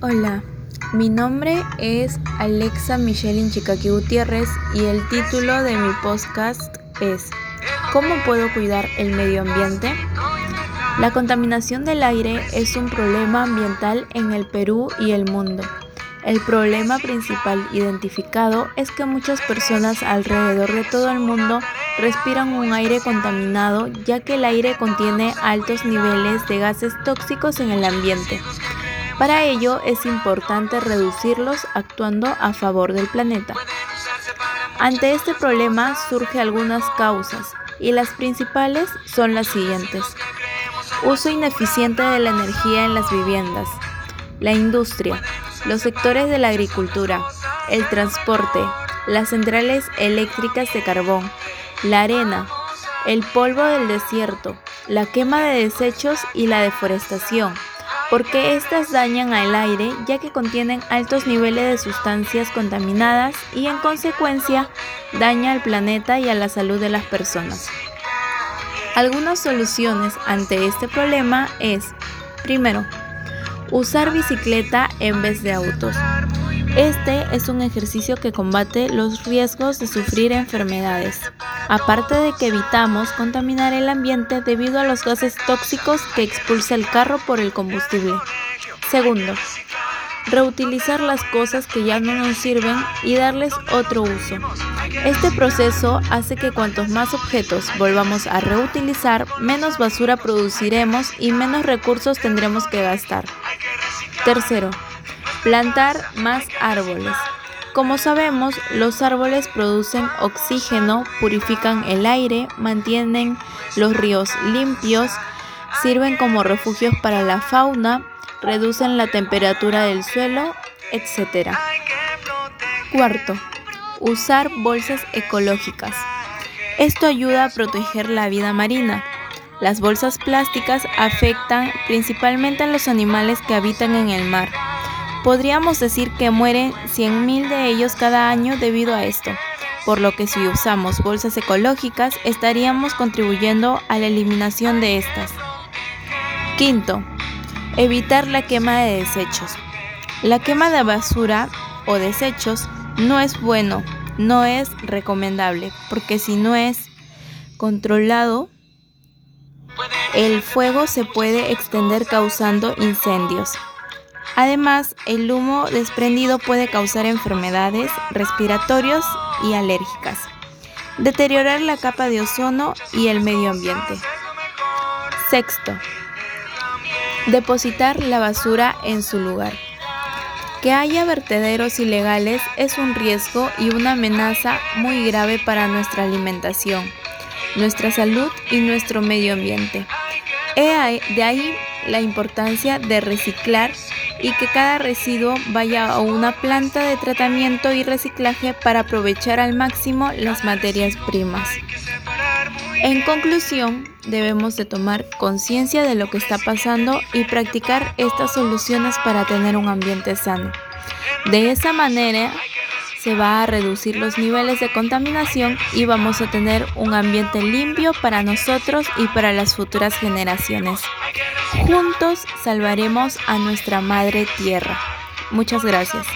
Hola, mi nombre es Alexa Michelle Inchicaqui Gutiérrez y el título de mi podcast es ¿Cómo puedo cuidar el medio ambiente? La contaminación del aire es un problema ambiental en el Perú y el mundo. El problema principal identificado es que muchas personas alrededor de todo el mundo respiran un aire contaminado ya que el aire contiene altos niveles de gases tóxicos en el ambiente. Para ello es importante reducirlos actuando a favor del planeta. Ante este problema surgen algunas causas y las principales son las siguientes. Uso ineficiente de la energía en las viviendas, la industria, los sectores de la agricultura, el transporte, las centrales eléctricas de carbón, la arena, el polvo del desierto, la quema de desechos y la deforestación, porque éstas dañan al aire ya que contienen altos niveles de sustancias contaminadas y en consecuencia daña al planeta y a la salud de las personas. Algunas soluciones ante este problema es, primero, usar bicicleta en vez de autos. Este es un ejercicio que combate los riesgos de sufrir enfermedades, aparte de que evitamos contaminar el ambiente debido a los gases tóxicos que expulsa el carro por el combustible. Segundo, reutilizar las cosas que ya no nos sirven y darles otro uso. Este proceso hace que cuantos más objetos volvamos a reutilizar, menos basura produciremos y menos recursos tendremos que gastar. Tercero, plantar más árboles. Como sabemos, los árboles producen oxígeno, purifican el aire, mantienen los ríos limpios, sirven como refugios para la fauna, reducen la temperatura del suelo, etc. Cuarto, usar bolsas ecológicas. Esto ayuda a proteger la vida marina. Las bolsas plásticas afectan principalmente a los animales que habitan en el mar. Podríamos decir que mueren 100.000 de ellos cada año debido a esto, por lo que si usamos bolsas ecológicas estaríamos contribuyendo a la eliminación de estas. Quinto, Evitar la quema de desechos. La quema de basura o desechos no es bueno, no es recomendable, porque si no es controlado, el fuego se puede extender causando incendios. Además, el humo desprendido puede causar enfermedades respiratorias y alérgicas, deteriorar la capa de ozono y el medio ambiente. Sexto, Depositar la basura en su lugar. Que haya vertederos ilegales es un riesgo y una amenaza muy grave para nuestra alimentación, nuestra salud y nuestro medio ambiente. De ahí la importancia de reciclar y que cada residuo vaya a una planta de tratamiento y reciclaje para aprovechar al máximo las materias primas. En conclusión, debemos de tomar conciencia de lo que está pasando y practicar estas soluciones para tener un ambiente sano. De esa manera se va a reducir los niveles de contaminación y vamos a tener un ambiente limpio para nosotros y para las futuras generaciones. Juntos salvaremos a nuestra madre tierra. Muchas gracias.